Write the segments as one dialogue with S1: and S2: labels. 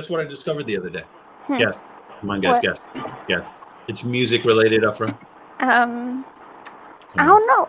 S1: Guess what I discovered the other day?
S2: Hmm.
S1: Guess. Come on, guess,
S2: What?
S1: guess, guess. It's music related, Afra.
S2: Um, I don't know.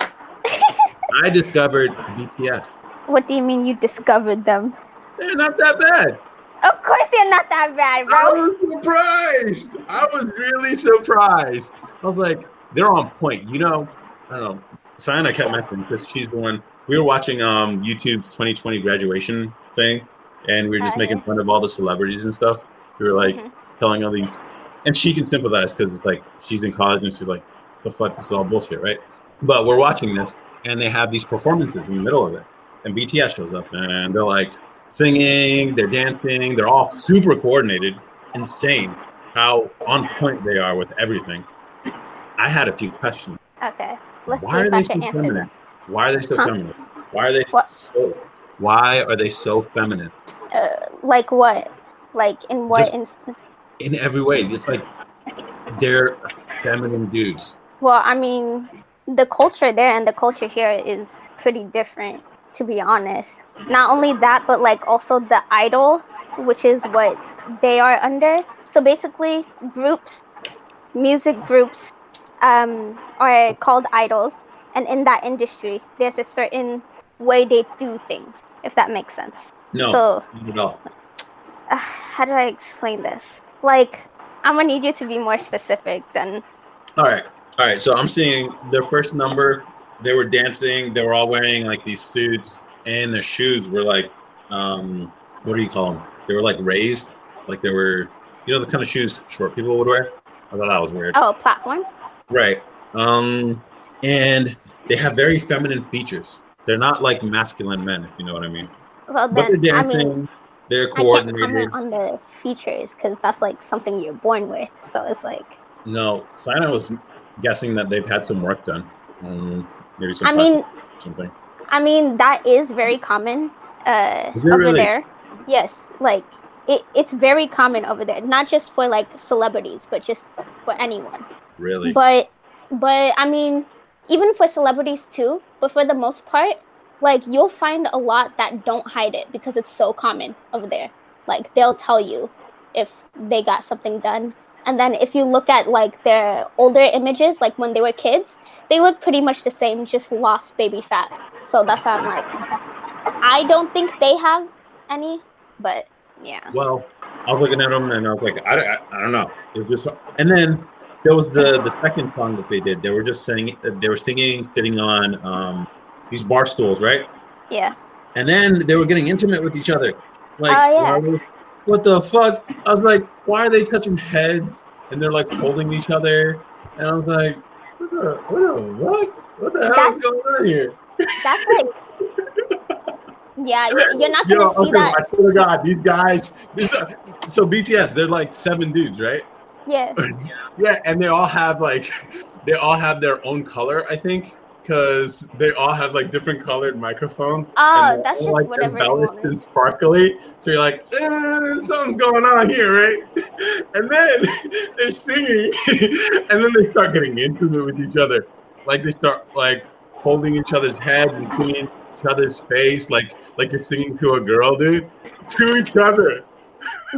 S1: I discovered BTS.
S2: What do you mean you discovered them?
S1: They're not that bad.
S2: Of course they're not that bad, bro.
S1: I was surprised. I was really surprised. I was like, they're on point. You know, I don't know. Sienna kept mentioning because she's the one. We were watching um YouTube's 2020 graduation thing, and we were just
S2: Oh,
S1: making fun of all the celebrities and stuff. We were like
S2: Mhm.
S1: telling all these, and she can sympathize because it's like she's in college and she's like, the fuck, this is all bullshit, right? But we're watching this, and they have these performances in the middle of it, and BTS shows up, and they're like singing, they're dancing, they're all super coordinated, insane how on point they are with everything. I had a few questions.
S2: Okay, let's
S1: Why
S2: see
S1: are
S2: if I can answer
S1: feminine?
S2: them.
S1: Why are they so
S2: Huh?
S1: feminine? Why are they
S2: What?
S1: so? Why are they so feminine
S2: Uh, like what? Like in what
S1: Just-
S2: instance?
S1: in every way? It's like they're feminine dudes.
S2: Well, I mean, the culture there and the culture here is pretty different, to be honest. Not only that, but like also the idol, which is what they are under. So basically, groups, music groups, um, are called idols, and in that industry, there's a certain way they do things, if that makes sense.
S1: No,
S2: So,
S1: not at all.
S2: uh, how do I explain this? Like, I'm gonna need you to be more specific than.
S1: All right, all right. So I'm seeing their first number. They were dancing. They were all wearing like these suits, and their shoes were like, um, what do you call them? They were like raised, like they were, you know, the kind of shoes short people would wear. I thought that was weird.
S2: Oh, platforms?
S1: Right. Um, and they have very feminine features. They're not like masculine men, if you know what I mean.
S2: Well,
S1: But they're
S2: then, I mean,
S1: they're coordinated.
S2: I can't comment on the features because that's like something you're born with. So it's like,
S1: No, Sina was guessing that they've had some work done. Um, maybe some
S2: I mean,
S1: something.
S2: I mean that is very common uh, over
S1: really?
S2: there. Yes, like it, it's very common over there. Not just for like celebrities, but just for anyone.
S1: Really?
S2: But but I mean, even for celebrities too. But for the most part, like you'll find a lot that don't hide it because it's so common over there. Like they'll tell you if they got something done. And then if you look at like their older images, like when they were kids, they look pretty much the same, just lost baby fat. So that's how I'm like, I don't think they have any, but yeah.
S1: Well, I was looking at them and I was like, I, I, I don't know. It was just, and then there was the the second song that they did. They were just singing. They were singing, sitting on um, these bar stools, right?
S2: Yeah.
S1: And then they were getting intimate with each other. Like,
S2: Oh, yeah.
S1: what the fuck? I was like, why are they touching heads? And they're like holding each other. And I was like, what the what the what? What the hell
S2: That's-
S1: is going on here?
S2: That's like, yeah, you- you're not gonna see
S1: okay,
S2: that.
S1: I swear to God, these guys. These are, so BTS, they're like seven dudes, right?
S2: Yeah.
S1: Yeah, and they all have like, they all have their own color, I think, because they all have like different colored microphones.
S2: Oh, that's
S1: all,
S2: just
S1: like
S2: whatever they
S1: embellished and sparkly. So you're like, eh, something's going on here, right? And then they're singing, and then they start getting intimate with each other. Like they start like holding each other's heads and singing each other's face, like like you're singing to a girl, dude, to each other.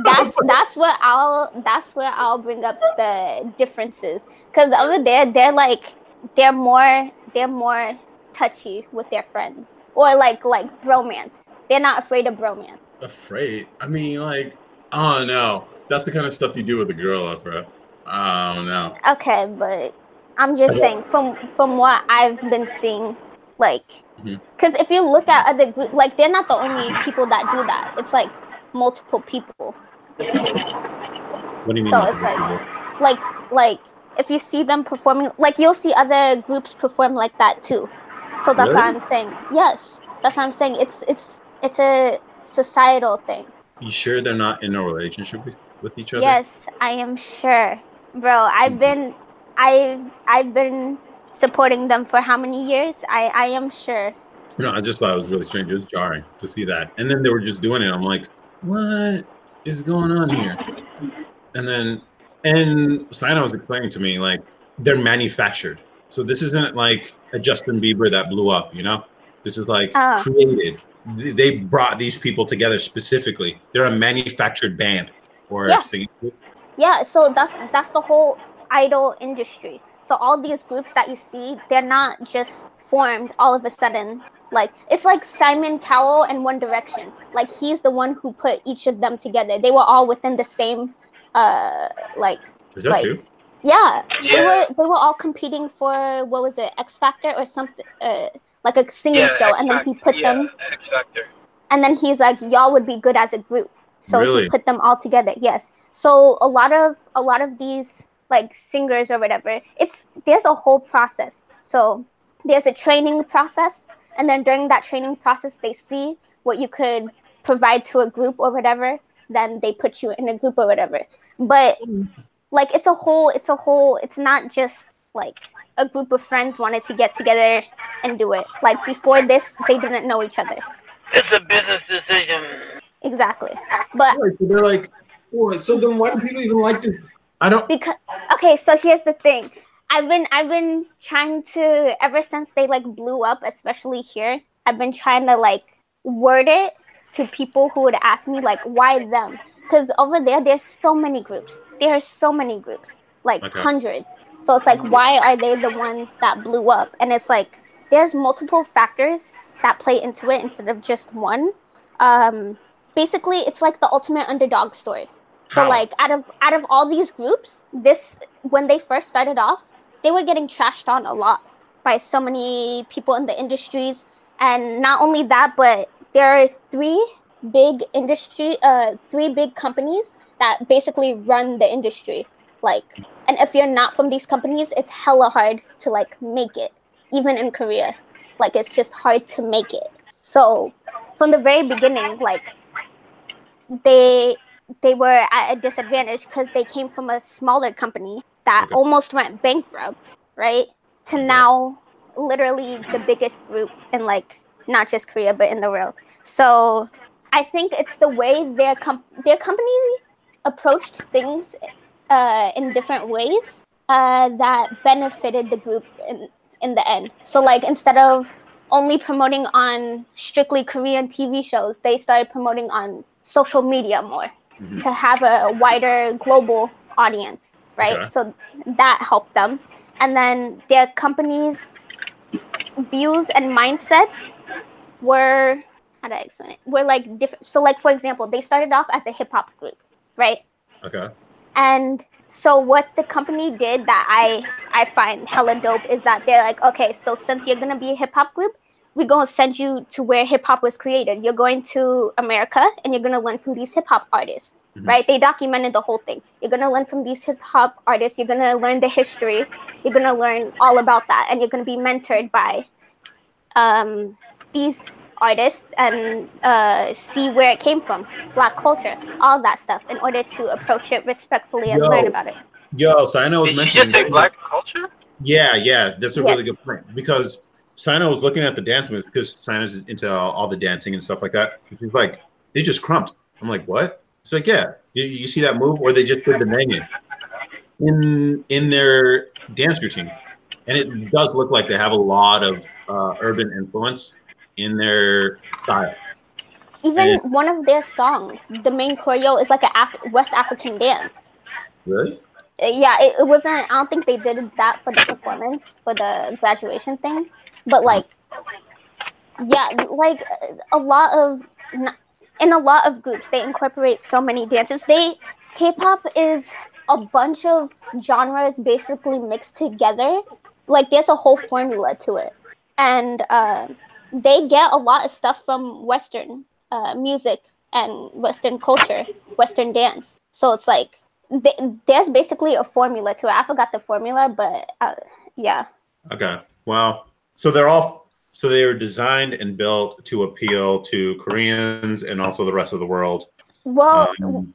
S2: That's that's where I'll that's where I'll bring up the differences because over there they're like they're more they're more touchy with their friends or like like bromance. They're not afraid of bromance.
S1: Afraid? I mean, like, I don't know. That's the kind of stuff you do with a girl, bro. I don't know.
S2: Okay, but I'm just saying from from what I've been seeing, like,
S1: mm-hmm.
S2: because if you look at other group, like they're not the only people that do that. It's like multiple people.
S1: What do you mean?
S2: So it's
S1: that?
S2: like like if you see them performing like you'll see other groups perform like that too so that's what i'm saying yes that's what i'm saying it's it's it's a societal thing
S1: you sure they're not in a relationship with, with each other?
S2: yes i am sure bro i've
S1: Mhm.
S2: been I've i've been supporting them for how many years i i am sure
S1: No, I just thought it was really strange. It was jarring to see that. And then they were just doing it. I'm like, what is going on here? And then, and Sina was explaining to me, like, they're manufactured. So this isn't like a Justin Bieber that blew up, you know? This is like
S2: Oh.
S1: created. They brought these people together specifically. They're a manufactured band. or
S2: Yeah.
S1: singing group?
S2: Yeah, so that's that's the whole idol industry. So all these groups that you see, they're not just formed all of a sudden. Like it's like Simon Cowell and One Direction. Like he's the one who put each of them together. They were all within the same uh like
S1: Is that
S2: like
S1: true?
S2: yeah, they were they were all competing for what was it, X Factor or something uh like a singing
S3: Yeah,
S2: show and then he put
S3: yeah,
S2: them
S3: X Factor.
S2: and then he's like y'all would be good as a group so
S1: Really?
S2: he put them all together yes so a lot of a lot of these like singers or whatever it's there's a whole process so there's a training process and then during that training process they see what you could provide to a group or whatever then they put you in a group or whatever but like it's a whole it's a whole it's not just like a group of friends wanted to get together and do it like before this they didn't know each other
S3: It's a business decision.
S2: Exactly. But
S1: Right, so they're like, oh, so then why do people even like this? I don't.
S2: because okay, so here's the thing. I've been I've been trying to ever since they like blew up, especially here, I've been trying to like word it to people who would ask me like why them? Because over there there's so many groups. There are so many groups. Like
S1: Okay.
S2: hundreds. So it's like why are they the ones that blew up? And it's like there's multiple factors that play into it instead of just one. Um basically it's like the ultimate underdog story. So
S1: How?
S2: like out of out of all these groups, this when they first started off, they were getting trashed on a lot by so many people in the industries. And not only that, but there are three big industry uh three big companies that basically run the industry. Like and if you're not from these companies, it's hella hard to like make it, even in Korea. Like it's just hard to make it. So from the very beginning, like they they were at a disadvantage because they came from a smaller company that
S1: Okay.
S2: almost went bankrupt, right? To now literally the biggest group in like not just Korea but in the world. So I think it's the way their com- their company approached things uh, in different ways uh, that benefited the group in in the end. So like instead of only promoting on strictly Korean TV shows, they started promoting on social media more
S1: Mhm.
S2: to have a wider global audience, right?
S1: Okay.
S2: So that helped them. And then their company's views and mindsets were how do I explain it? Were like different. So like for example, they started off as a hip hop group, right?
S1: Okay.
S2: And so what the company did that I I find hella dope is that they're like, okay, so since you're gonna be a hip hop group, we're gonna send you to where hip hop was created. You're going to America and you're gonna learn from these hip hop artists,
S1: Mhm.
S2: right? They documented the whole thing. You're gonna learn from these hip hop artists. You're gonna learn the history. You're gonna learn all about that, and you're gonna be mentored by um, these artists and uh, see where it came from, black culture, all that stuff, in order to approach it respectfully and
S1: Yo.
S2: learn about it.
S1: Yo, Sino was
S3: Did you just
S1: mentioning.
S3: say black culture?
S1: Yeah, yeah, that's a
S2: Yes.
S1: really good point because Sino was looking at the dance moves because Sino's into all, all the dancing and stuff like that. He's like, they just crumped. I'm like, what? He's like, yeah. You, you see that move, or they just did the menu in in their dance routine, and it does look like they have a lot of uh, urban influence in their style.
S2: Even
S1: And-
S2: one of their songs, the main choreo is like a Af- West African dance.
S1: Really?
S2: Uh, Yeah, it, it wasn't. I don't think they did that for the performance for the graduation thing, but like, yeah, like a lot of in a lot of groups they incorporate so many dances. They K-pop is a bunch of genres basically mixed together. Like there's a whole formula to it, and uh, they get a lot of stuff from Western uh, music and Western culture, Western dance. So it's like th- there's basically a formula to it. I forgot the formula, but uh, yeah.
S1: Okay. Wow. So they're all so they were designed and built to appeal to Koreans and also the rest of the world.
S2: Well,
S1: Um,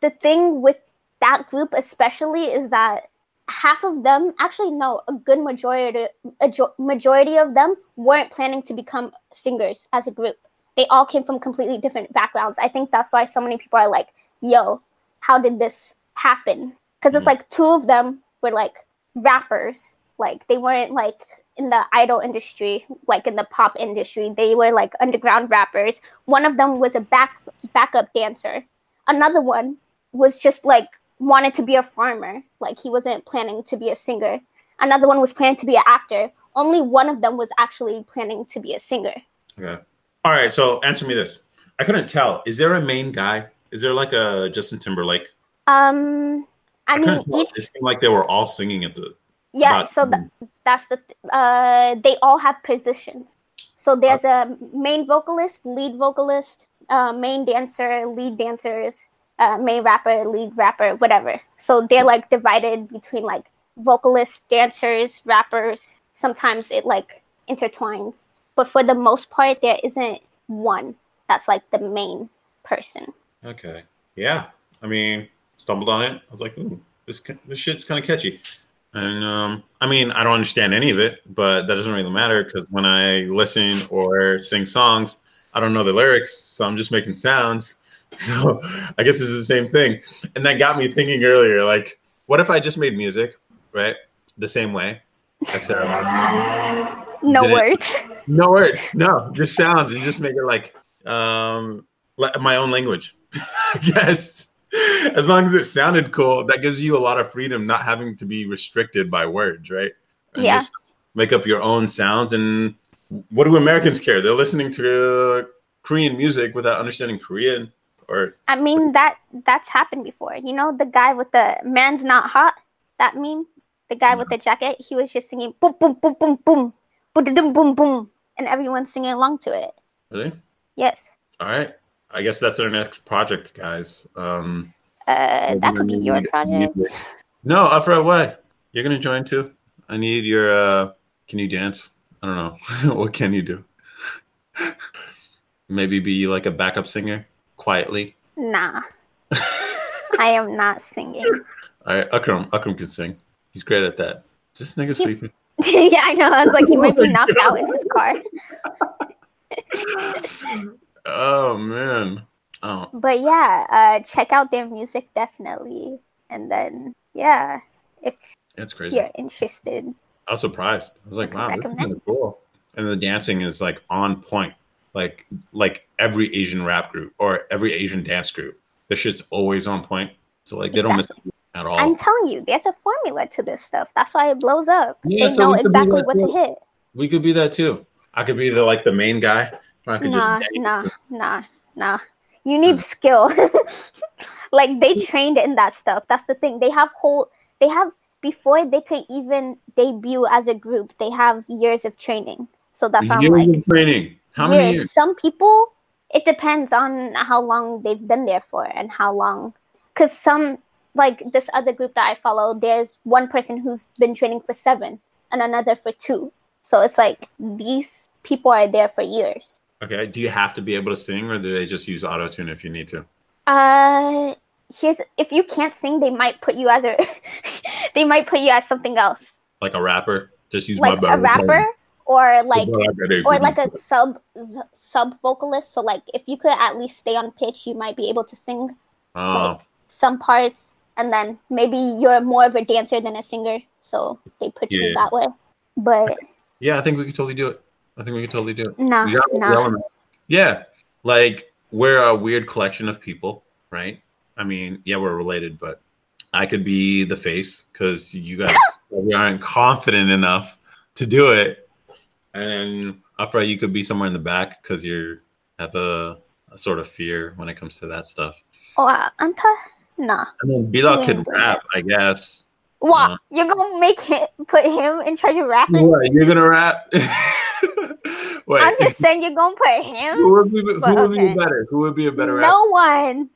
S2: the thing with that group especially is that half of them actually no a good majority a jo- majority of them weren't planning to become singers as a group they all came from completely different backgrounds i think that's why so many people are like yo how did this happen because it's
S1: Mhm.
S2: like two of them were like rappers like they weren't like in the idol industry like in the pop industry they were like underground rappers one of them was a back backup dancer another one was just like wanted to be a farmer. Like he wasn't planning to be a singer. Another one was planning to be an actor. Only one of them was actually planning to be a singer.
S1: Okay. All right. So answer me this. I couldn't tell. Is there a main guy? Is there like a Justin Timberlake?
S2: Um, I, mean, each
S1: It seemed like they were all singing at the.
S2: Yeah. So th- that's the th- uh, they all have positions. So there's a main vocalist, lead vocalist, uh, main dancer, lead dancers, uh, main rapper, lead rapper, whatever. So they're like divided between like vocalists, dancers, rappers. Sometimes it like intertwines, but for the most part, there isn't one that's like the main person.
S1: Okay. Yeah. I mean, stumbled on it. I was like, ooh, this this shit's kind of catchy. And um, I mean, I don't understand any of it, but that doesn't really matter because when I listen or sing songs, I don't know the lyrics, so I'm just making sounds. So I guess it's the same thing. And that got me thinking earlier, like, what if I just made music, right, the same way, except
S2: No
S1: Did it-
S2: words.
S1: no words, no, just sounds, and just make it like um like my own language. I guess as long as it sounded cool, that gives you a lot of freedom, not having to be restricted by words, right? And
S2: Yeah.
S1: Just make up your own sounds, and what do Americans care? They're listening to Korean music without understanding Korean, or
S2: I mean that that's happened before. You know the guy with the man's not hot that meme. The guy with the jacket, he was just singing boom boom boom boom boom boom boom boom, and everyone's singing along to it.
S1: really.
S2: Yes,
S1: All right. I guess that's our next project, guys. Um,
S2: uh, that could be your project.
S1: No, Afra, what? You're gonna join too? I need your uh can you dance? I don't know. what can you do? Maybe be like a backup singer quietly.
S2: Nah, I am not singing.
S1: All right, Akram. Akram can sing. He's great at that. Is this nigga sleeping?
S2: yeah, I know. I was like, he might be knocked out in his car.
S1: Oh man. Oh,
S2: But yeah, uh, check out their music definitely, and then yeah,
S1: that's
S2: if
S1: crazy.
S2: you're interested.
S1: I was surprised. I was like, wow, this is cool. And the dancing is like on point. Like like every Asian rap group or every Asian dance group. The shit's always on point. So like they don't miss at all.
S2: I'm telling you, there's a formula to this stuff. That's why it blows up.
S1: Yeah,
S2: they
S1: so
S2: know
S1: we could be
S2: exactly what to hit.
S1: We could be that too. I could be the like the main guy. I could
S2: Nah,
S1: just
S2: nah, nah, nah. You need skill. like they trained in that stuff. That's the thing. They have whole. They have before they could even debut as a group. They have years of training. So that's why I'm like
S1: of training. How many
S2: years.
S1: years?
S2: Some people, it depends on how long they've been there for and how long. Because some, like this other group that I follow, there's one person who's been training for seven and another for two. So it's like these people are there for years.
S1: Okay. Do you have to be able to sing or do they just use auto tune if you need to?
S2: Uh, here's if you can't sing, they might put you as a, they might put you as something else,
S1: Like a rapper? Just use
S2: like
S1: my
S2: a rapper or like or like a sub sub vocalist. So like if you could at least stay on pitch, you might be able to sing
S1: Oh,
S2: some parts, and then maybe you're more of a dancer than a singer, so they put you that way. But
S1: yeah, I think we could totally do it. I think we could totally do it.
S2: nah,
S1: We got all the Yeah. Like we're a weird collection of people, right? I mean, yeah, we're related, but I could be the face because you guys we aren't confident enough to do it. And Afra, you could be somewhere in the back because you have a, a sort of fear when it comes to that stuff.
S2: Oh, Anta? Nah.
S1: I mean, Bilal
S2: Yeah,
S1: could rap,
S2: that's-
S1: I guess.
S2: What?
S1: Uh,
S2: You're gonna make him put him in charge of rapping?
S1: What, you're gonna rap? Wait,
S2: I'm just saying you're gonna put him.
S1: who would be who
S2: but
S1: would be better? Who would be a better?
S2: No one.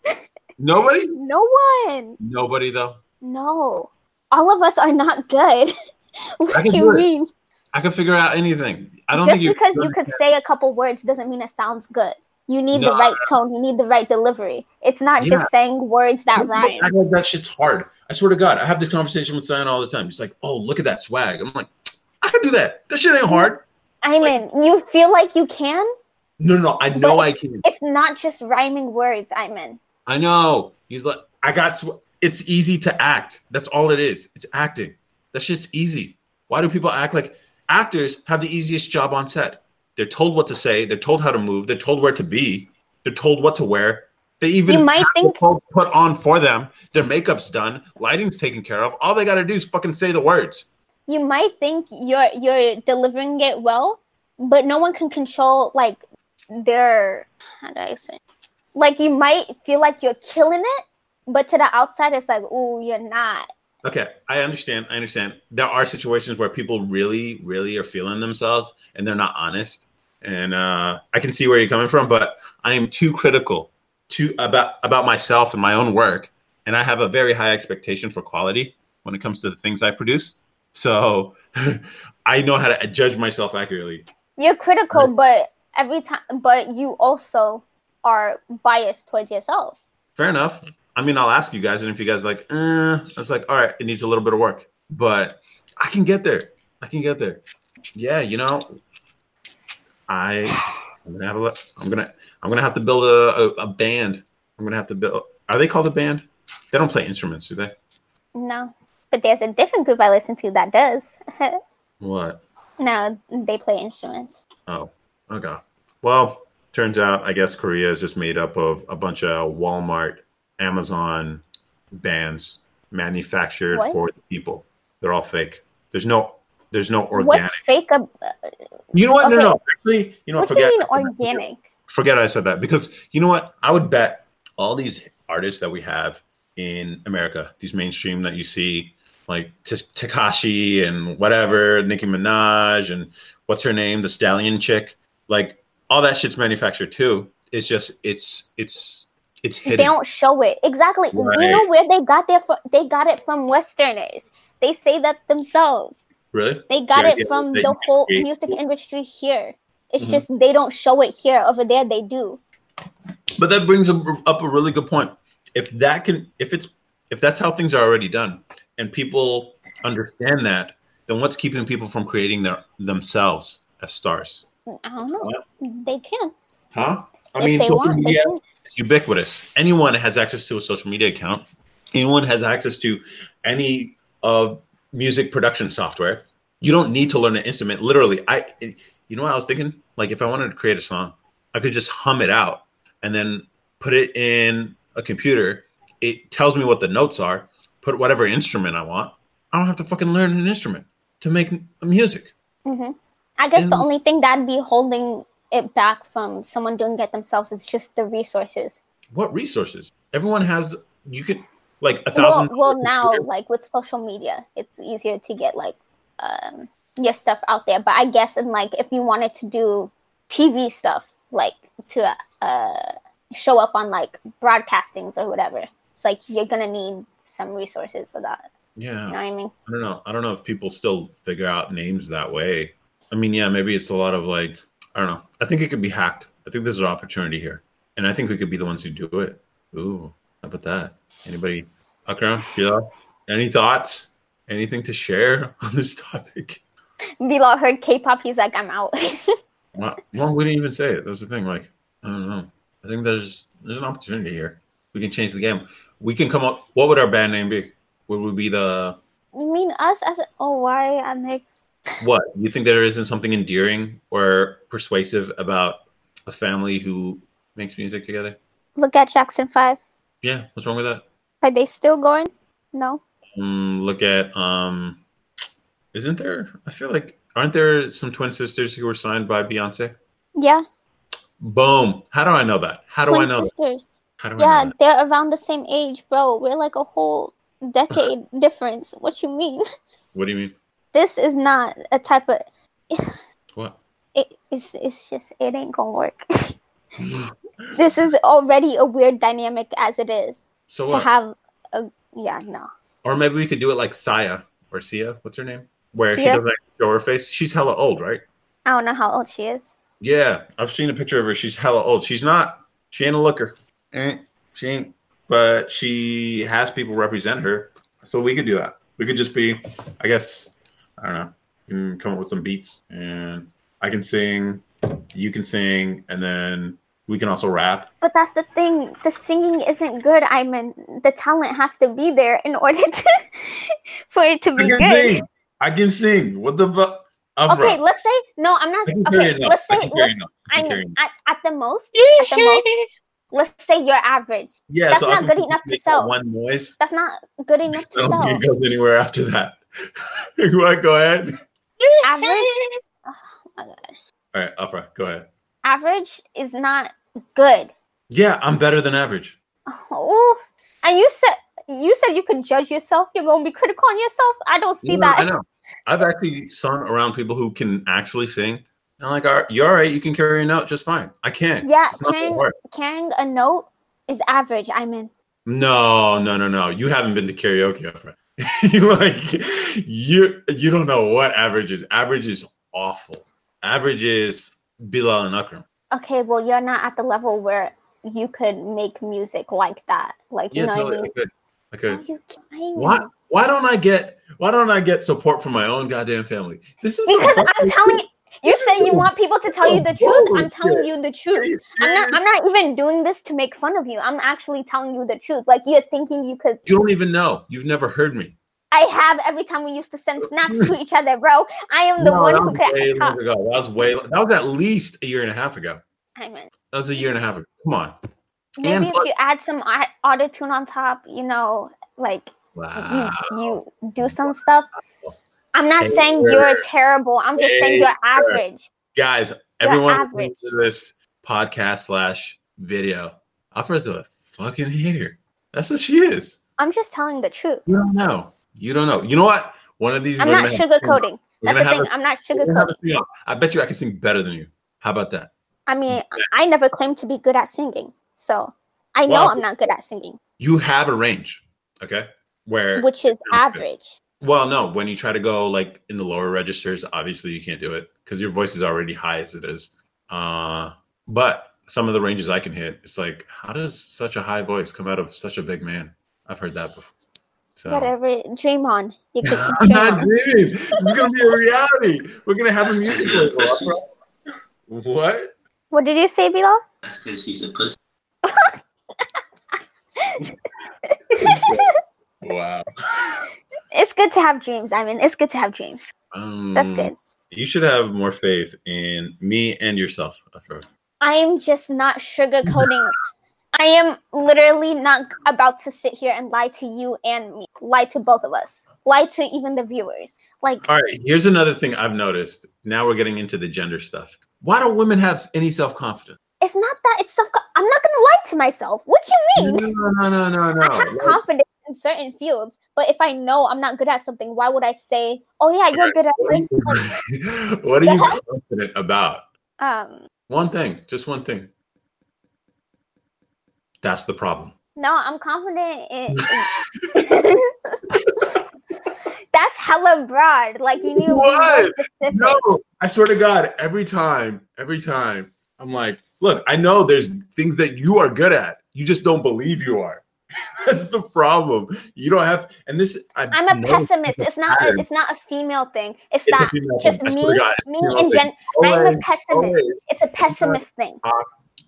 S1: Nobody?
S2: No one.
S1: Nobody though.
S2: No. All of us are not good. what do you
S1: it.
S2: mean?
S1: I can figure out anything. I don't
S2: Just
S1: think you
S2: because you could say a couple words doesn't mean it sounds good. You need the right tone. You need the right delivery. It's not
S1: Yeah.
S2: just saying words that rhyme.
S1: I like that shit's hard. I swear to God, I have this conversation with Zion all the time. He's like, "Oh, look at that swag." I'm like, "I can do that. That shit ain't hard."
S2: I mean, you feel like you can.
S1: No, no, I know I can.
S2: It's not just rhyming words, I mean.
S1: I know. He's like, I got. Sw- it's easy to act. That's all it is. It's acting. That shit's easy. Why do people act like actors have the easiest job on set? They're told what to say. They're told how to move. They're told where to be. They're told what to wear. They even
S2: You might think-
S1: put on for them. Their makeup's done. Lighting's taken care of. All they got to do is fucking say the words.
S2: You might think you're you're delivering it well, but no one can control like their how do I say? Like you might feel like you're killing it, but to the outside it's like, oh, you're not.
S1: Okay, I understand. I understand. There are situations where people really, really are feeling themselves and they're not honest. And uh, I can see where you're coming from, but I am too critical to about about myself and my own work, and I have a very high expectation for quality when it comes to the things I produce. So I know how to judge myself accurately.
S2: You're critical, but every time, but you also are biased towards yourself.
S1: Fair enough. I mean, I'll ask you guys, and if you guys like, uh, I was like, all right, it needs a little bit of work, but I can get there. I can get there. Yeah, you know, I, I'm gonna have a, I'm gonna, I'm gonna have to build a, a, a band. I'm gonna have to build. Are they called a band? They don't play instruments, do they?
S2: No, but there's a different group I listen to that does.
S1: What?
S2: no, they play instruments.
S1: Oh, okay. Well, turns out I guess Korea is just made up of a bunch of Walmart, Amazon bands manufactured
S2: What?
S1: for the people. They're all fake. There's no there's no organic.
S2: What's fake? Ab-
S1: You know what? No,
S2: Okay.
S1: no. Actually, you know,
S2: what do
S1: forget.
S2: you mean organic?
S1: Forget I said that because you know what? I would bet all these artists that we have in America, these mainstream that you see, like T- Tekashi and whatever, Nicki Minaj and what's her name, the Stallion chick, like all that shit's manufactured too. It's just it's it's it's hidden.
S2: They don't show it exactly. You know where they got their? They got it from Westerners. They say that themselves.
S1: Really?
S2: They got
S1: Yeah,
S2: it
S1: yeah,
S2: from
S1: they-
S2: the whole
S1: they-
S2: music industry here. It's
S1: Mhm.
S2: just they don't show it here. Over there, they do.
S1: But that brings up up a really good point. If that can, if it's, if that's how things are already done, and people understand that, then what's keeping people from creating their themselves as stars?
S2: I don't know. They can.
S1: Huh? I
S2: if
S1: mean, social
S2: want,
S1: media is ubiquitous. Anyone has access to a social media account. Anyone has access to any uh, music production software. You don't need to learn an instrument. Literally, I, you know what I was thinking? Like, if I wanted to create a song, I could just hum it out and then put it in a computer. It tells me what the notes are. Put whatever instrument I want. I don't have to fucking learn an instrument to make music.
S2: hmm I guess the only thing that'd be holding it back from someone doing it themselves is just the resources.
S1: What resources? Everyone has. You can like a thousand.
S2: well, now like with social media, it's easier to get like um, your stuff out there. But I guess in like if you wanted to do TV stuff, like to uh, show up on like broadcastings or whatever, it's like you're gonna need some resources for that.
S1: Yeah.
S2: You know I mean?
S1: I don't know. I don't know if people still figure out names that way. I mean, yeah, maybe it's a lot of like, I don't know. I think it could be hacked. I think there's an opportunity here. And I think we could be the ones who do it. Ooh, how about that? Anybody, Akram, Sheila, any thoughts? Anything to share on this topic?
S2: Bilal heard K-pop, he's like, I'm out.
S1: Well, well, we didn't even say it. That's the thing. Like, I don't know. I think there's there's an opportunity here. We can change the game. We can come up. What would our band name be? What would be the
S2: you mean us as a, oh why I'm like
S1: What you think there isn't something endearing or persuasive about a family who makes music together?
S2: look at Jackson Five.
S1: Yeah, what's wrong with that?
S2: Are they still going? No.
S1: Um, look at um, isn't there? I feel like aren't there some twin sisters who were signed by Beyonce?
S2: Yeah.
S1: Boom! How do I know that? How do
S2: Twin
S1: I know? That? How do I
S2: Yeah,
S1: know
S2: they're around the same age, bro. We're like a whole decade difference. What you mean?
S1: What do you mean?
S2: This is not a type of.
S1: What?
S2: It, it's it's just it ain't gonna work. this is already a weird dynamic as it is
S1: So
S2: to
S1: what?
S2: have a yeah no.
S1: or maybe we could do it like Saya or Sia. What's her name? Where she doesn't show her face. She's hella old, right?
S2: I don't know how old she is.
S1: Yeah, I've seen a picture of her. She's hella old. She's not. She ain't a looker. Ain't. She ain't. But she has people represent her. So we could do that. We could just be. I guess. I don't know, can come up with some beats, and I can sing. You can sing, and then we can also rap.
S2: But that's the thing. The singing isn't good. I mean, the talent has to be there in order to for it to
S1: I
S2: be
S1: can
S2: good.
S1: sing. I can sing. What the fuck? I'm
S2: Okay,
S1: rap.
S2: let's say no. I'm not.
S1: I can carry
S2: Okay, let's say
S1: can
S2: let's.
S1: I
S2: I
S1: can
S2: mean, at, at the most, at the most, let's say you're average.
S1: Yeah,
S2: That's
S1: so
S2: not good enough to sell.
S1: One noise.
S2: That's not good enough
S1: I
S2: to
S1: don't
S2: sell.
S1: it goes anywhere after that. what? Go ahead.
S2: Average. Oh my god.
S1: All right, Afra, go ahead.
S2: Average is not good.
S1: Yeah, I'm better than average.
S2: Oh, and you said you said you could judge yourself. You're gonna be critical on yourself. I don't see
S1: No,
S2: that.
S1: I know. I've actually sung around people who can actually sing. And I'm like, all right, you're all right. You can carry a note just fine. I can't.
S2: Yeah, carrying carrying a note is average. I mean,
S1: No, no, no, no. You haven't been to karaoke, you like you you don't know what average is. Average is awful. Average is Bilal and Akram.
S2: okay, well, you're not at the level where you could make music like that. Like, you
S1: Yeah,
S2: know
S1: totally.
S2: what I mean?
S1: I could. I
S2: Why
S1: could.
S2: are you trying?
S1: Why? Why don't I get? Why don't I get support from my own goddamn family? This is
S2: Because I'm telling you,
S1: This is
S2: said you want people to tell you the truth. I'm telling you the truth. I'm not. I'm not even doing this to make fun of you. I'm actually telling you the truth. Like you're thinking you could.
S1: You don't even know. You've never heard me.
S2: I have every time we used to send snaps to each other, bro. I am the
S1: No,
S2: one who could
S1: way
S2: talk.
S1: ago. That was way. That was at least a year and a half ago.
S2: I mean,
S1: That was a year and a half ago. Come on.
S2: maybe
S1: And
S2: if
S1: plus-
S2: you add some auto tune on top, you know, like
S1: Wow.
S2: you, you do some stuff. I'm not
S1: Hey,
S2: saying you're terrible. I'm just saying you're average.
S1: Guys, everyone
S2: average.
S1: to this podcast slash video, Afra's a fucking hater. That's what she is.
S2: I'm just telling the truth.
S1: You don't know. You don't know. You know what? One of these.
S2: I'm not sugarcoating. That's the thing. I'm not sugarcoating.
S1: I bet you I can sing better than you. How about that?
S2: I mean, I never claimed to be good at singing, so I know
S1: Well,
S2: I'm not good at singing,
S1: You have a range, okay? Where
S2: which is average.
S1: Well, no, when you try to go like in the lower registers, obviously you can't do it because your voice is already high as it is. Uh, but some of the ranges I can hit, it's like, how does such a high voice come out of such a big man? I've heard that before. So
S2: Whatever, dream on. You could
S1: I'm
S2: dream
S1: not
S2: on.
S1: dreaming. It's gonna be a reality. We're gonna have a music
S4: You're a
S1: What?
S2: What did you say, Bilal?
S4: That's because he's a pussy.
S1: Wow.
S2: It's good to have dreams. I mean, it's good to have dreams.
S1: Um,
S2: That's good.
S1: You should have more faith in me and yourself, Afra.
S2: I am just not sugarcoating. I am literally not about to sit here and lie to you and me, lie to both of us, lie to even the viewers. Like,
S1: All right, here's another thing I've noticed. Now we're getting into the gender stuff. Why don't women have any self confidence?
S2: it's not that it's self. I'm not gonna lie to myself. What do
S1: you
S2: mean?
S1: No, no, no, no, no.
S2: I have confidence in certain fields, but if I know I'm not good at something, why would I say, "Oh yeah, you're good at this"? Like,
S1: what are you confident about?
S2: um,
S1: One thing, just one thing. That's the problem.
S2: no, I'm confident in. That's hella broad. Like you need to
S1: What? No, I swear to God, every time, every time, I'm like, look, I know there's things that you are good at. You just don't believe you are. That's the problem. You don't have, and this. I've
S2: I'm a pessimist.
S1: it's
S2: not. A, it's not a female thing. It's,
S1: It's
S2: not just
S1: thing.
S2: Me.
S1: swear to God,
S2: Me and. I'm a pessimist.
S1: always
S2: It's a pessimist thing.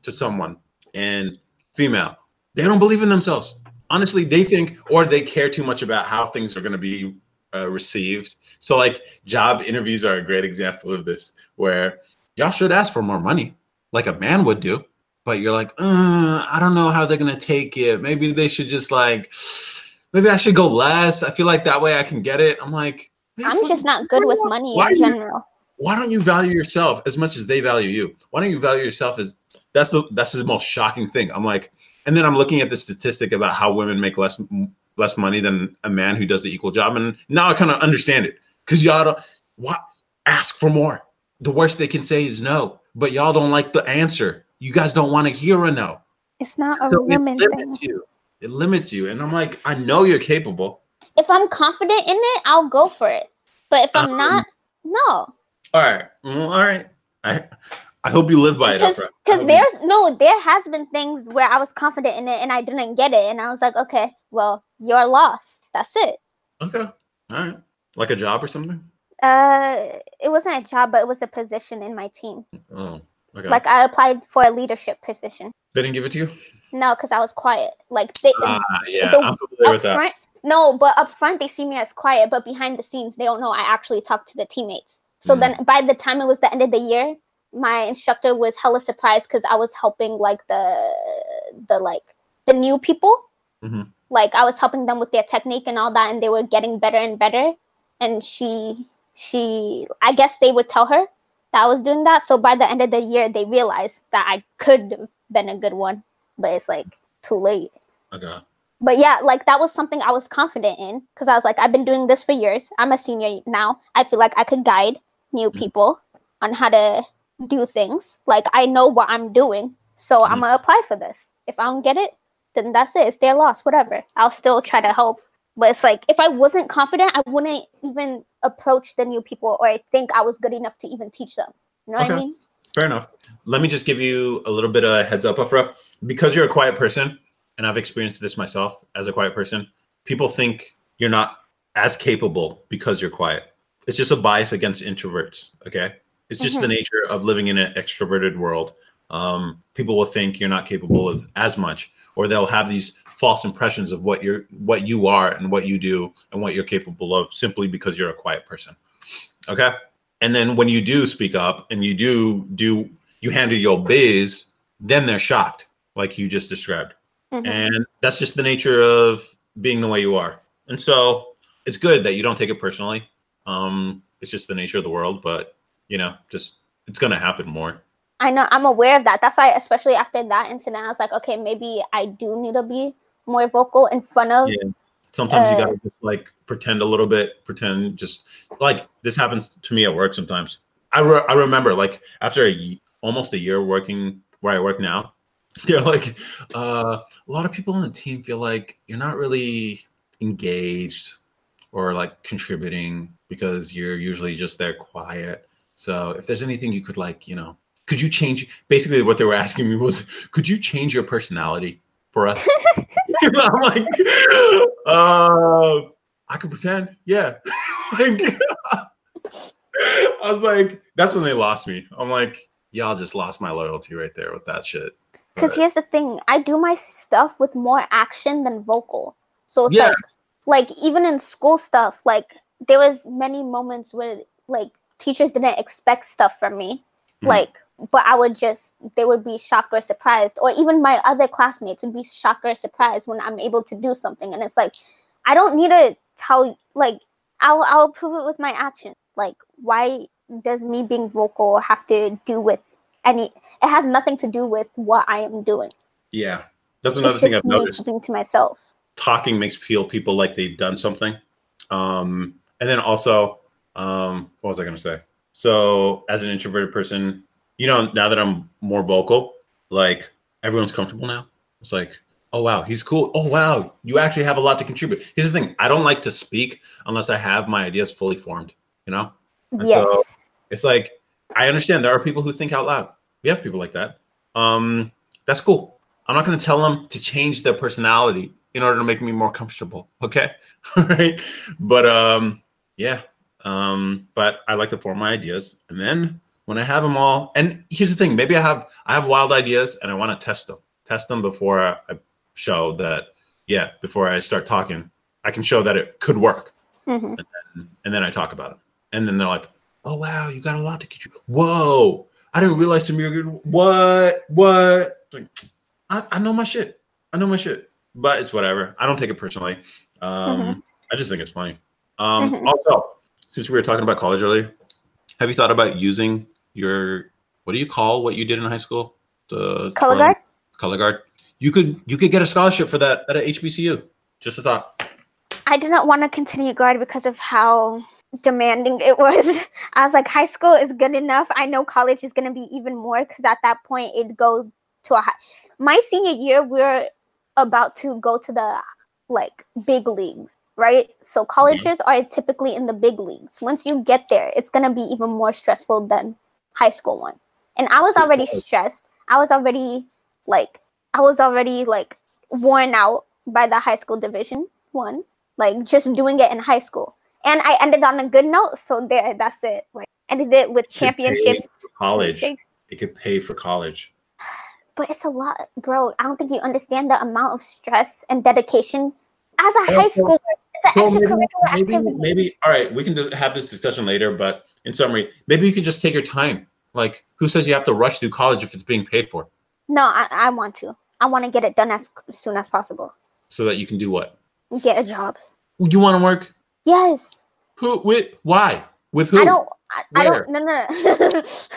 S1: to someone and female, they don't believe in themselves. Honestly, they think or they care too much about how things are going to be uh, received. So, like, job interviews are a great example of this, where y'all should ask for more money, like a man would do. But you're like, uh, I don't know how they're going to take it. Maybe they should just like, maybe I should go less. I feel like that way I can get it. I'm like,
S2: I'm just not good with money in
S1: you-
S2: general.
S1: why don't you value yourself as much as they value you? Why don't you value yourself as that's the that's the most shocking thing. I'm like, and then I'm looking at the statistic about how women make less less money than a man who does the equal job, and now I kind of understand it because y'all don't what ask for more. The worst they can say is no, but y'all don't like the answer. You guys don't want to hear a no,
S2: It's not a
S1: so it
S2: women thing.
S1: limits you. It limits you, and I'm like, I know you're capable.
S2: If I'm confident in it, I'll go for it. But if I'm
S1: Um,
S2: not, no.
S1: All right, well, all right. I I hope you live by it.
S2: Because
S1: hope you-
S2: there's no there has been things where I was confident in it and I didn't get it and I was like, okay, well, you're lost. That's it.
S1: okay, all right, like a job or something.
S2: Uh, it wasn't a job, but it was a position in my team.
S1: Oh, okay.
S2: Like I applied for a leadership position.
S1: they didn't give it to you.
S2: No, because I was quiet. Like they
S1: Ah, yeah,
S2: the-
S1: I'm familiar with that.
S2: front. No, but up front they see me as quiet, but behind the scenes they don't know I actually talk to the teammates. So
S1: Mm.
S2: then by the time it was the end of the year, my instructor was hella surprised because I was helping like the the like the new people.
S1: Mhm.
S2: Like I was helping them with their technique and all that, and they were getting better and better. And she she I guess they would tell her that I was doing that. So by the end of the year, they realized that I could have been a good one, but it's like too late
S1: Okay.
S2: but yeah, like that was something I was confident in because I was like, I've been doing this for years. I'm a senior now. I feel like I could guide new
S1: Mhm.
S2: people on how to do things. Like I know what I'm doing, so I'm
S1: Mhm.
S2: gonna apply for this. If I don't get it, then that's it. It's their loss. Whatever. I'll still try to help. But it's like if I wasn't confident, I wouldn't even approach the new people or I think I was good enough to even teach them. You know what I mean?
S1: Fair enough. Let me just give you a little bit of a heads up, Afra. Because you're a quiet person, and I've experienced this myself as a quiet person, people think you're not as capable because you're quiet. It's just a bias against introverts. Okay. It's just the nature of living in an extroverted world. Um, people will think you're not capable of as much, or they'll have these false impressions of what you're, what you are, and what you do, and what you're capable of, simply because you're a quiet person. Okay? And then when you do speak up and you do do you handle your biz then they're shocked like you just described.
S2: Mhm.
S1: and that's just the nature of being the way you are. And so it's good that you don't take it personally. Um it's just the nature of the world but you know just it's gonna happen more
S2: I know I'm aware of that. That's why, especially after that incident, I was like, okay, maybe I do need to be more vocal in front of.
S1: Yeah. sometimes you
S2: Uh,
S1: gotta just like pretend a little bit pretend just like this happens to me at work sometimes i, re- I remember like after a almost a year working where i work now they're like uh, a lot of people on the team feel like you're not really engaged or like contributing because you're usually just there quiet so if there's anything you could like you know could you change basically what they were asking me was could you change your personality for us I'm like, uh, I can pretend. Yeah. like, I was like, that's when they lost me. I'm like, y'all just lost my loyalty right there with that shit.
S2: Because here's the thing, I do my stuff with more action than vocal. So it's
S1: Yeah.
S2: like, like even in school stuff, like there was many moments where like teachers didn't expect stuff from me,
S1: Mhm.
S2: like, but I would just they would be shocked or surprised, or even my other classmates would be shocked or surprised when I'm able to do something, and it's like, I don't need to tell like I'll I'll prove it with my action. Like, why does me being vocal have to do with any? It has nothing to do with what I am doing.
S1: yeah. That's another thing I've noticed.
S2: to myself.
S1: Talking makes feel people like they've done something. Um, and then also, um, what was I going to say? So, as an introverted person, you know, now that I'm more vocal, like everyone's comfortable now. It's like, oh wow, he's cool. Oh wow, you actually have a lot to contribute. Here's the thing: I don't like to speak unless I have my ideas fully formed. You know, And
S2: Yes.
S1: so- it's like I understand there are people who think out loud. We have people like that. Um, that's cool. I'm not going to tell them to change their personality in order to make me more comfortable. Okay, right? But um, yeah. Um, but I like to form my ideas, and then when I have them all, and here's the thing: maybe I have I have wild ideas, and I want to test them, test them before I, show that. Yeah, before I start talking, I can show that it could work
S2: Mhm.
S1: and then I talk about it. And then they're like, "Oh wow, you got a lot to contribute." Whoa, I didn't realize some good. What? What? Like, I, I know my shit. I know my shit. But it's whatever. I don't take it personally. Um,
S2: Mhm.
S1: I just think it's funny. Um,
S2: Mhm.
S1: Also, since we were talking about college earlier, have you thought about using your what do you call what you did in high school? The
S2: Color guard?
S1: Color guard. You could you could get a scholarship for that at a HBCU. Just a thought.
S2: I didn't want to continue guard because of how demanding it was. I was like, high school is good enough. I know college is going to be even more because at that point it'd go to a high. My senior year, we're about to go to the like big leagues, right? So colleges are typically in the big leagues. Once you get there, it's going to be even more stressful than high school one. And I was already stressed. I was already like, I was already like worn out by the high school division one like just doing it in high school. And I ended on a good note, so there, that's it. Like ended it with championships.
S1: college. It could pay for college.
S2: But it's a lot, bro. I don't think you understand the amount of stress and dedication as a high schooler. It's
S1: So maybe, maybe, maybe, all right, we can just have this discussion later. But in summary, maybe you can just take your time Like, who says you have to rush through college if it's being paid for?
S2: No, I, I want to. I want to get it done as soon as possible.
S1: So that you can do what?
S2: Get a job.
S1: You want to work?
S2: Yes.
S1: Who? With? Why? With who?
S2: I don't. I, I don't. No, no.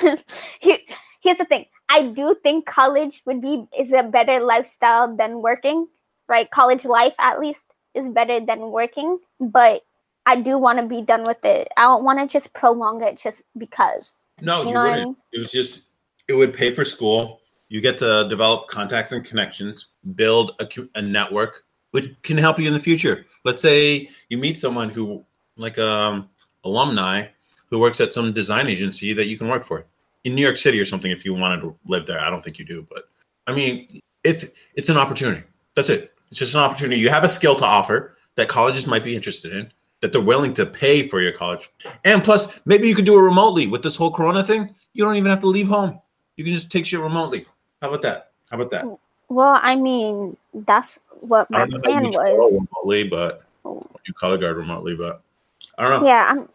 S2: no. Here, here's the thing. I do think college would be is a better lifestyle than working. Right? College life, at least, is better than working. But I do want to be done with it. I don't want to just prolong it just because.
S1: No,
S2: You
S1: you,
S2: know what I
S1: wouldn't.
S2: mean?
S1: It was just it would pay for school. You get to develop contacts and connections, build a, a network, which can help you in the future. Let's say you meet someone who, like um, alumni, who works at some design agency that you can work for in New York City or something. If you wanted to live there, I don't think you do, but I mean, if it's an opportunity, that's it. It's just an opportunity. You have a skill to offer that colleges might be interested in, that they're willing to pay for your college. And plus, maybe you could do it remotely with this whole Corona thing. You don't even have to leave home. You can just take shit remotely. How about that? How about that?
S2: Well, I mean, that's what my plan
S1: you
S2: was.
S1: remotely, but you color guard remotely, but I don't know.
S2: Yeah, I'm,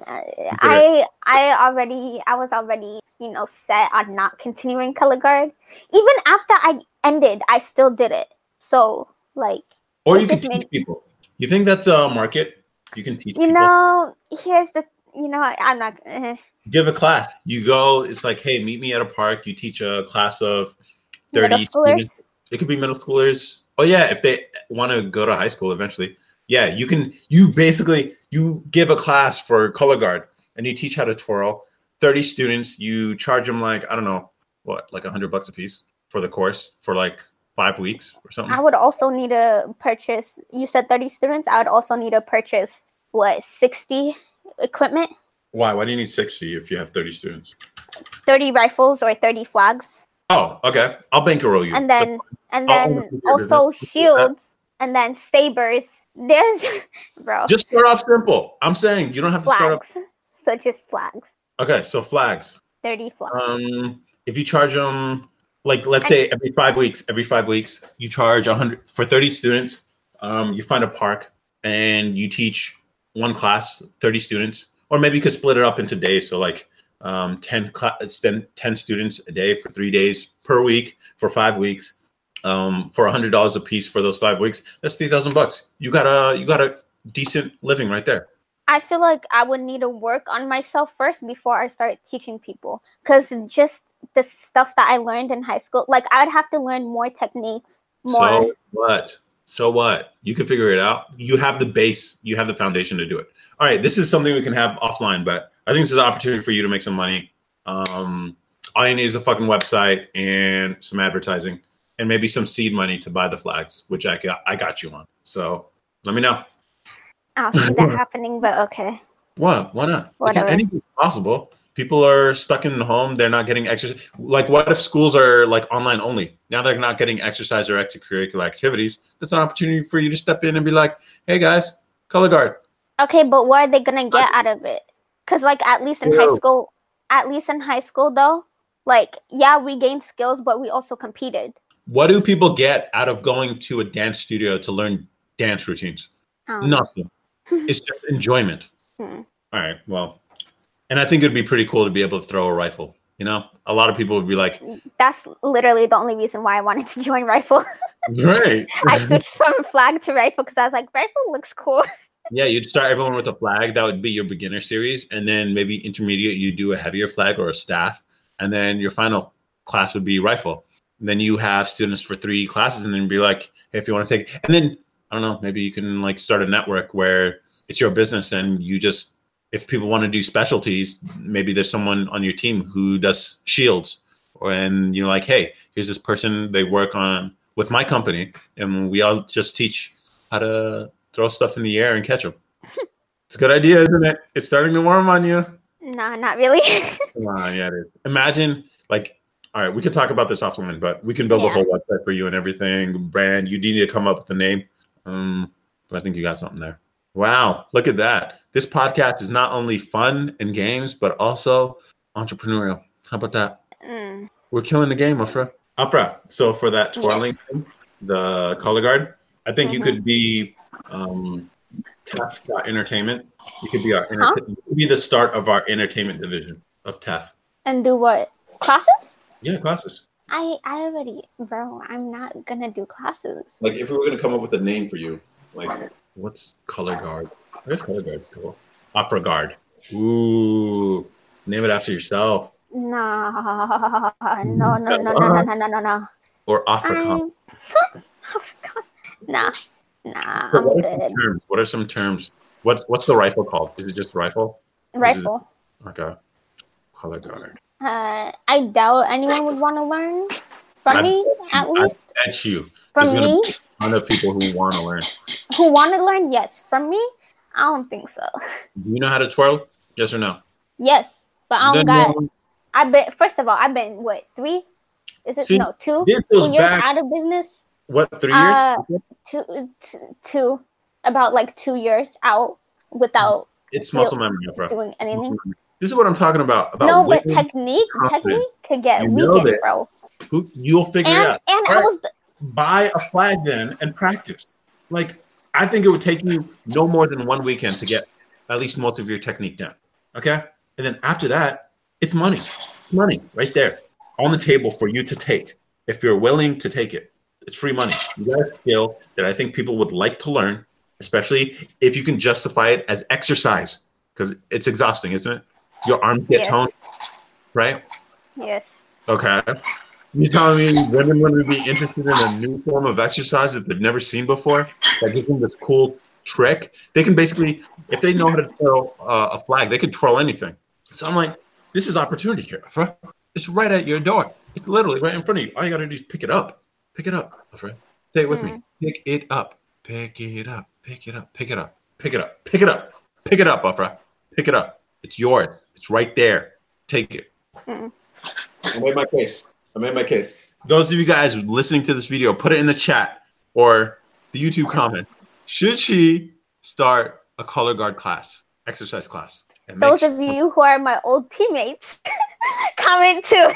S2: I I already I was already you know set on not continuing color guard. Even after I ended, I still did it. So like
S1: Or you can teach
S2: made-
S1: people. You think that's a market? You can teach
S2: you
S1: people.
S2: know, here's the you know I'm not. eh.
S1: Give a class. You go. It's like, hey, meet me at a park. You teach a class of thirty students. It could be middle schoolers. Oh yeah, if they want to go to high school eventually. Yeah, you can you basically you give a class for color guard and you teach how to twirl. 30 students, you charge them like, I don't know, what, like a hundred bucks a piece for the course for like five weeks or something.
S2: I would also need to purchase. You said 30 students. I would also need to purchase what 60 equipment,
S1: Why? Why do you need 60 if you have 30 students?
S2: 30 rifles or 30 flags,
S1: Oh, okay. I'll bankroll you.
S2: and then and then also shields, and then sabers. There's bro
S1: just start off simple. I'm saying you don't have to start off.
S2: So just flags.
S1: Okay, so flags.
S2: 30 flags.
S1: Um, if you charge them, like let's say every five weeks, every five weeks, you charge a hundred for thirty students. Um, you find a park and you teach one class, thirty students, or maybe you could split it up into days. So like um, 10, class, 10, 10 students a day for three days per week for five weeks. Um, for a hundred dollars a piece for those five weeks, that's three thousand bucks. You got a you got a decent living right there.
S2: I feel like I would need to work on myself first before I start teaching people. Because just the stuff that I learned in high school, like I would have to learn more techniques, more.
S1: So what? So what? You can figure it out. You have the base, you have the foundation to do it. All right, this is something we can have offline, but I think this is an opportunity for you to make some money. Um, all you need is a fucking website and some advertising and maybe some seed money to buy the flags, which I got I got you on. So let me know.
S2: I'll see that happening, but okay.
S1: What? Why not?
S2: Whatever.
S1: anything's possible. People are stuck in the home. They're not getting exercise. Like, what if schools are like online only? Now they're not getting exercise or extracurricular activities. That's an opportunity for you to step in and be like, "Hey guys, color guard."
S2: Okay, but what are they gonna get out of it? Because like at least in high school, at least in high school though, like yeah, we gained skills, but we also competed.
S1: What do people get out of going to a dance studio to learn dance routines?
S2: Um,
S1: Nothing. It's just enjoyment.
S2: Hmm.
S1: All right. Well, and I think it'd be pretty cool to be able to throw a rifle. You know, a lot of people would be like,
S2: That's literally the only reason why I wanted to join rifle.
S1: "Great."
S2: I switched from flag to rifle because I was like, rifle looks cool.
S1: Yeah, you'd start everyone with a flag. That would be your beginner series. And then maybe intermediate, you do a heavier flag or a staff. And then your final class would be rifle. And then you have students for three classes and then be like, hey, if you want to take, and then I don't know, maybe you can like start a network where it's your business and you just, if people want to do specialties, maybe there's someone on your team who does shields. Or, and you're like, hey, here's this person, they work on with my company, and we all just teach how to throw stuff in the air and catch them. it's a good idea, isn't it? It's starting to warm on you.
S2: nah, not really.
S1: Come on, yeah, it is. Imagine, like, all right, we could talk about this offline, but we can build a whole website for you and everything. Brand, you need to come up with a name. Um, I think you got something there. Wow, look at that. This podcast is not only fun and games, but also entrepreneurial. How about that?
S2: Mm.
S1: We're killing the game, Afra. Afra. So for that twirling, thing, the color guard, I think you
S2: Mhm.
S1: could be um, TEF Entertainment. You could be our
S2: Huh?
S1: you could be the start of our entertainment division of TEF.
S2: And do what? Classes?
S1: Yeah, classes.
S2: I I already, bro. I'm not gonna do classes.
S1: Like if we were gonna come up with a name for you, like what's color guard? I guess color guard's cool. Afra guard. Ooh, name it after yourself.
S2: No, no, no, no, no, no, no, no, no, no.
S1: Or African.
S2: Um, I'm- nah, nah.
S1: So what are terms? What are some terms? What's what's the rifle called? Is it just rifle?
S2: Rifle.
S1: Okay. Color guard.
S2: Uh, I doubt anyone would want to learn from
S1: I-
S2: me. At
S1: I
S2: least
S1: bet you.
S2: from
S1: there's
S2: me,
S1: a ton of people who want to learn.
S2: who want to learn. Yes, from me, I don't think so.
S1: Do you know how to twirl? Yes or no?
S2: Yes, but I don't got.
S1: no.
S2: I've been. First of all, I've been what three? Is it
S1: See,
S2: no two?
S1: this
S2: Two
S1: goes
S2: years
S1: back-
S2: out of business.
S1: What three years?
S2: Uh, Two, two, two, about like two years out without
S1: it's muscle memory, bro.
S2: doing anything.
S1: This is what I'm talking about. About
S2: No, but technique,
S1: confident.
S2: technique could get
S1: You
S2: weakened, bro.
S1: who you'll figure it out.
S2: and I was the,
S1: buy a flag then and practice. Like I think it would take you no more than one weekend to get at least most of your technique down. Okay, and then after that, it's money, money right there on the table for you to take if you're willing to take it. It's free money. You got a skill that I think people would like to learn, especially if you can justify it as exercise because it's exhausting, isn't it? Your arms get
S2: Yes.
S1: toned, right?
S2: yes.
S1: Okay. You telling me women would be interested in a new form of exercise that they've never seen before? That gives them this cool trick. They can basically, if they know how to twirl uh, a flag, they can twirl anything. So I'm like, this is opportunity here, Afra. It's right at your door. It's literally right in front of you. All you got to do is pick it up. Pick it up, Afra. Say it with me. Pick it up. Pick it up. Pick it up. Pick it up. Pick it up. Pick it up. Pick it up, Afra. Pick it up. It's yours. It's right there. Take it.
S2: Mm.
S1: I made my case. I made my case. Those of you guys listening to this video, put it in the chat or the YouTube comment. Should she start a color guard class, exercise class?
S2: Those
S1: sure-
S2: of you who are my old teammates, comment too.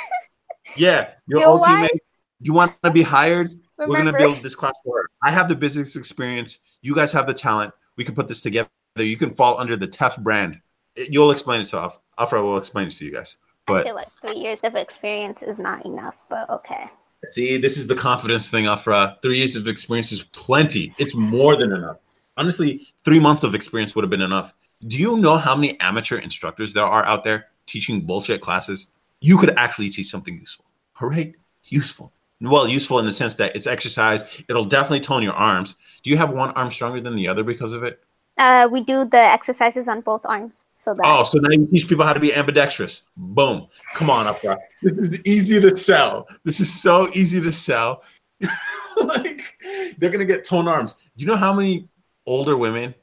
S1: yeah, your
S2: Your
S1: old teammates, you want to be hired? We're gonna build this class for her. I have the business experience. You guys have the talent. We can put this together. You can fall under the TEF brand. You'll explain it to Af- Afra. will explain it to you guys. But I
S2: feel like three years of experience is not enough, but okay.
S1: See, this is the confidence thing, Afra. Three years of experience is plenty. It's more than enough. Honestly, three months of experience would have been enough. Do you know how many amateur instructors there are out there teaching bullshit classes? You could actually teach something useful. All right? Useful. Well, useful in the sense that it's exercise. It'll definitely tone your arms. Do you have one arm stronger than the other because of it?
S2: Uh, we do the exercises on both arms, so that
S1: Oh, so now you teach people how to be ambidextrous. Boom. Come on, Afra. This is easy to sell. This is so easy to sell. like they're gonna get toned arms. Do you know how many older women?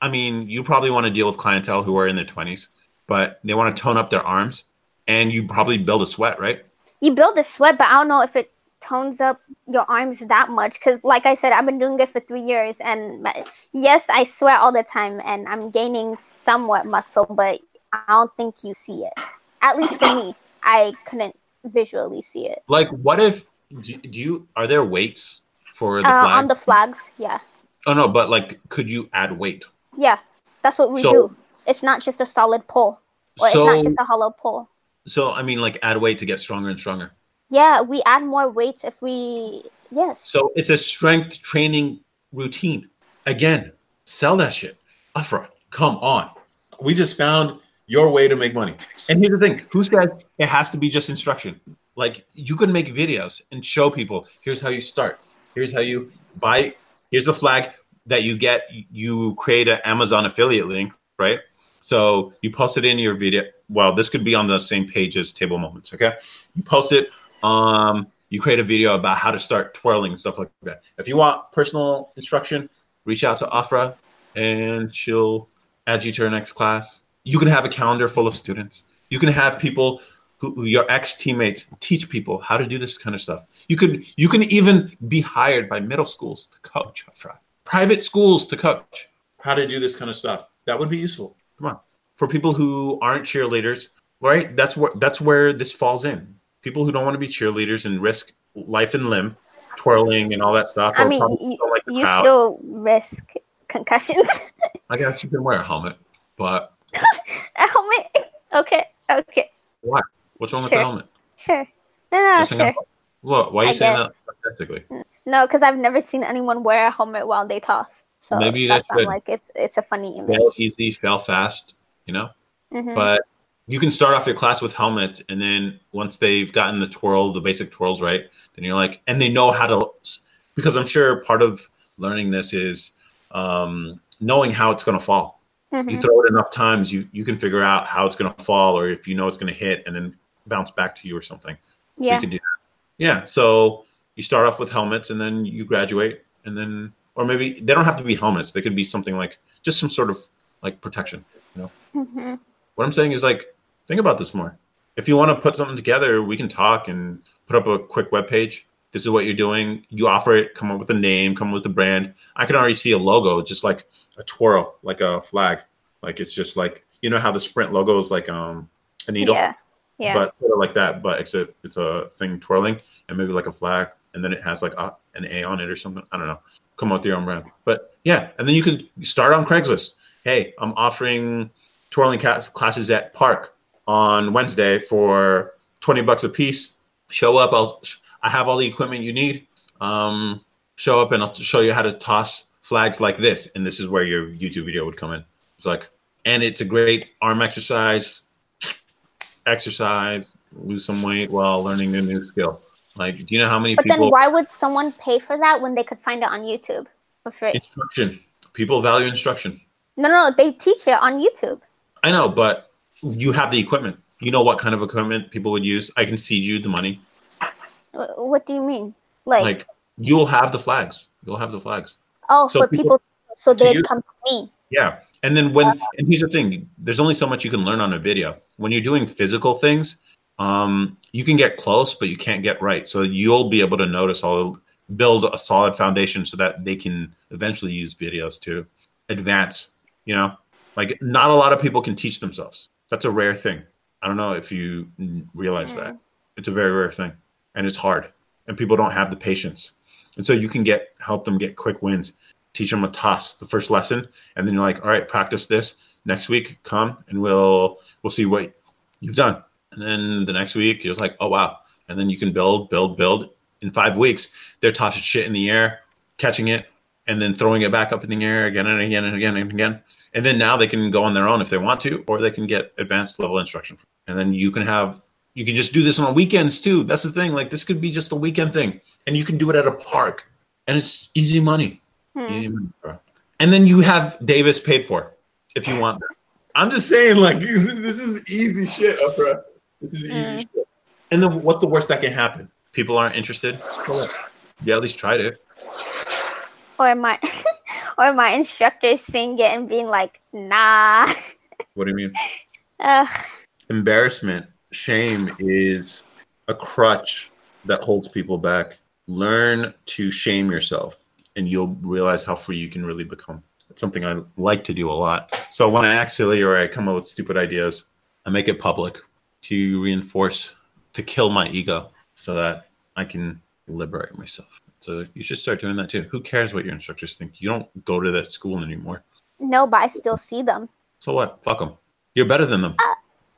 S1: I mean, you probably want to deal with clientele who are in their twenties, but they want to tone up their arms, and you probably build a sweat, right?
S2: you build a sweat, but I don't know if it tones up your arms that much. Because, like I said, I've been doing it for three years, and my, yes, I sweat all the time, and I'm gaining somewhat muscle, but I don't think you see it. At least for me, I couldn't visually see it.
S1: Like, what if do, do you are there weights for the
S2: Uh,
S1: flag?
S2: on the flags, yeah,
S1: oh no, but like, could you add weight?
S2: yeah, that's what we
S1: So-
S2: do. It's not just a solid pole, or
S1: so,
S2: it's not just a hollow pole.
S1: so I mean, like, add weight to get stronger and stronger.
S2: Yeah, we add more weights if we yes.
S1: So it's a strength training routine. Again, sell that shit. Afra, come on. We just found your way to make money. And here's the thing who says it has to be just instruction? Like, you can make videos and show people here's how you start. Here's how you buy. Here's a flag that you get. You create an Amazon affiliate link, right? So you post it in your video. Well, this could be on the same page as Table Moments, okay? You post it um, you create a video about how to start twirling and stuff like that. If you want personal instruction, reach out to Afra and she'll add you to her next class. You can have a calendar full of students. You can have people who, who your ex teammates teach people how to do this kind of stuff. You could you can even be hired by middle schools to coach Afra, private schools to coach how to do this kind of stuff. That would be useful. Come on, for people who aren't cheerleaders, right? That's where that's where this falls in people who don't want to be cheerleaders and risk life and limb, twirling and all that stuff.
S2: I mean, you,
S1: like
S2: you still risk concussions.
S1: I guess you can wear a helmet, but
S2: a helmet. Okay, okay. What?
S1: What's wrong with the helmet?
S2: Sure. No, no,
S1: hang
S2: sure.
S1: What? Why are you
S2: I
S1: saying that
S2: guess.
S1: sarcastically?
S2: No, because I've never seen anyone wear a helmet while they toss. So
S1: Maybe
S2: that's
S1: should.
S2: like it's it's a funny image.
S1: Fail easy, fail fast. You know.
S2: Mhm.
S1: but you can start off your class with helmet and then once they've gotten the twirl the basic twirls right then you're like and they know how to because i'm sure part of learning this is um, knowing how it's going to fall you
S2: Mhm.
S1: throw it enough times you you can figure out how it's going to fall or if you know it's going to hit and then bounce back to you or something so
S2: Yeah.
S1: you can do that yeah so you start off with helmets and then you graduate and then or maybe they don't have to be helmets they could be something like just some sort of like protection
S2: Mhm.
S1: what I'm saying is like, think about this more. If you want to put something together, we can talk and put up a quick web page. This is what you're doing. You offer it, come up with a name, come up with a brand. I can already see a logo, just like a twirl, like a flag. Like it's just like you know how the Sprint logo is like um a needle,
S2: Yeah. Yeah.
S1: but sort of like that, but except it's a thing twirling and maybe like a flag, and then it has like a, an A on it or something. I don't know. Come up with your own brand, but yeah, and then you could start on Craigslist. Hey, I'm offering twirling class- classes at Park on Wednesday for 20 bucks a piece. Show up. I'll, I have all the equipment you need. Um, show up and I'll show you how to toss flags like this. And this is where your YouTube video would come in. It's like, and it's a great arm exercise, exercise, lose some weight while learning a new skill. Like, do you know how many
S2: but then why would someone pay for that when they could find it on YouTube for free?
S1: instruction? People value instruction.
S2: No, No, no, they teach it on YouTube.
S1: I know, but you have the equipment. You know what kind of equipment people would use. I can seed you the money.
S2: What do you mean? Like,
S1: Like you'll have the flags. You'll have the flags.
S2: oh,
S1: so
S2: for
S1: people-
S2: people, so they'd
S1: you-
S2: come to me.
S1: Yeah. And then when and here's the thing, there's only so much you can learn on a video. When you're doing physical things, um, you can get close, but you can't get right. So you'll be able to notice all build a solid foundation so that they can eventually use videos to advance. You know, like not a lot of people can teach themselves. That's a rare thing. I don't know if you mm, realize that. It's a very rare thing. And it's hard. And people don't have the patience. And so you can get help them get quick wins. Teach them a toss, the first lesson, and then you're like, all right, practice this. Next week, come and we'll we'll see what you've done. And then the next week, you're just like, oh wow. And then you can build, build, build. In five weeks, they're tossing shit in the air, catching it, and then throwing it back up in the air again and again and again and again. And then now they can go on their own if they want to, or they can get advanced level instruction. And then you can have you can just do this on weekends too. That's the thing. Like this could be just a weekend thing, and you can do it at a park, and it's easy money.
S2: Hmm.
S1: Easy money. And then you have Davis paid for if you want. I'm just saying, like this is easy shit, bro. This is easy
S2: Mm.
S1: shit. And then what's the worst that can happen? People aren't interested. Yeah, at least tried it.
S2: Or my, or my instructor seeing it and being like, nah.
S1: What do you mean?
S2: Ugh.
S1: embarrassment, shame is a crutch that holds people back. Learn to shame yourself, and you'll realize how free you can really become. It's something I like to do a lot. So when I act silly or I come up with stupid ideas, I make it public to reinforce, to kill my ego, so that I can liberate myself. So you should start doing that too. Who cares what your instructors think? You don't go to that school anymore.
S2: No, but I still see them.
S1: So what? Fuck them. You're better than them.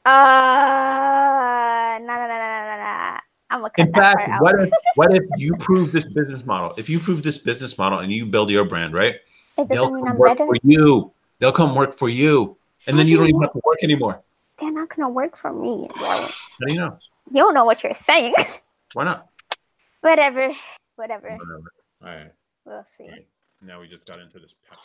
S2: Uh, nah, nah, nah, nah, nah, nah. I'm gonna cut
S1: In
S2: that
S1: fact,
S2: part out.
S1: what if what if you prove this business model? If you prove this business model and you build your brand, right?
S2: it
S1: They'll
S2: doesn't mean
S1: come
S2: I'm
S1: work
S2: better.
S1: for you. They'll come work for you, and then you don't even have to work anymore.
S2: They're not gonna work for me.
S1: How do you know?
S2: You don't know what you're saying.
S1: Why not?
S2: Whatever whatever.
S1: whatever. All right.
S2: We'll see.
S1: Now we just got into this pep talk.